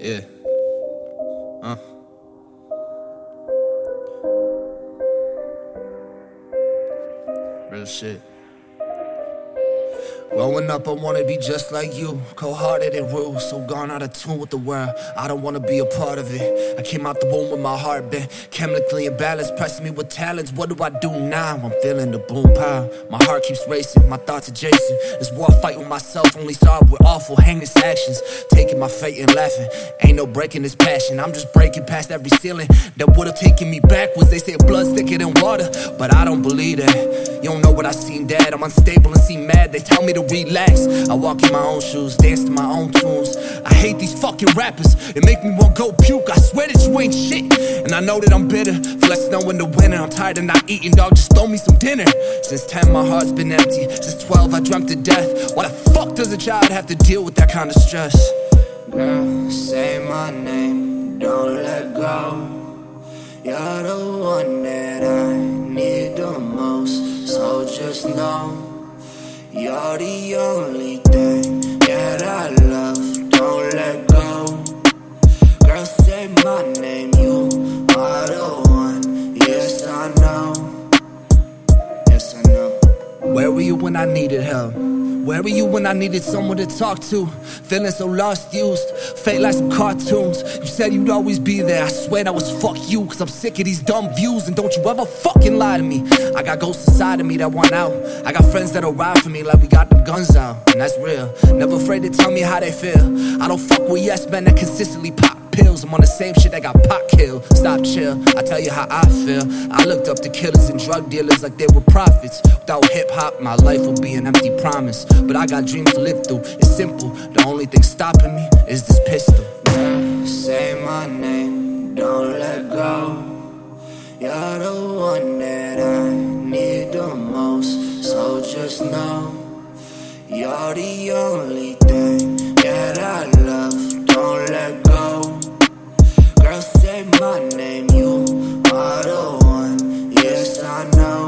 Yeah. Huh. Real shit. Growing up, I wanna be just like you. Cold hearted and rude, so gone out of tune with the world. I don't wanna be a part of it. I came out the womb with my heart bent, chemically imbalanced, pressing me with talents. What do I do now? I'm feeling the boom pow. My heart keeps racing, my thoughts are Jason. This war fight with myself only started with awful, heinous actions. Taking my fate and laughing. Ain't no breaking this passion. I'm just breaking past every ceiling that would've taken me backwards. They say blood's thicker than water, but I don't believe that. You don't know what I seen, Dad. I'm unstable and seem mad. They tell me to relax. I walk in my own shoes, dance to my own tunes. I hate these fucking rappers, it make me want go puke. I swear that you ain't shit, and I know that I'm bitter. Flex snow in the winter, I'm tired of not eating, dog. Just throw me some dinner. Since 10, my heart's been empty. Since 12, I dreamt of death. Why the fuck does a child have to deal with that kind of stress? Girl, say my name, don't let go. You're the one that I need the most, so just know. You're the only thing that I love. Don't let go. Girl, say my name. You are the one. Yes, I know. Yes, I know. Where were you when I needed help? Where were you when I needed someone to talk to? Feeling so lost, used, fake like some cartoons. You said you'd always be there. I swear that was fuck you, cause I'm sick of these dumb views. And don't you ever fucking lie to me. I got ghosts inside of me that want out. I got friends that'll ride for me like we got them guns out. And that's real. Never afraid to tell me how they feel. I don't fuck with yes men that consistently pop pills. I'm on the same shit that got pot killed. Stop chill, I tell you how I feel. I looked up to killers and drug dealers like they were prophets. Without hip hop, my life would be an empty promise. But I got dreams to live through. It's simple. The only thing stopping me is this pistol. Say my name, don't let go. You're the one that I need the most. So just know you're the only I know.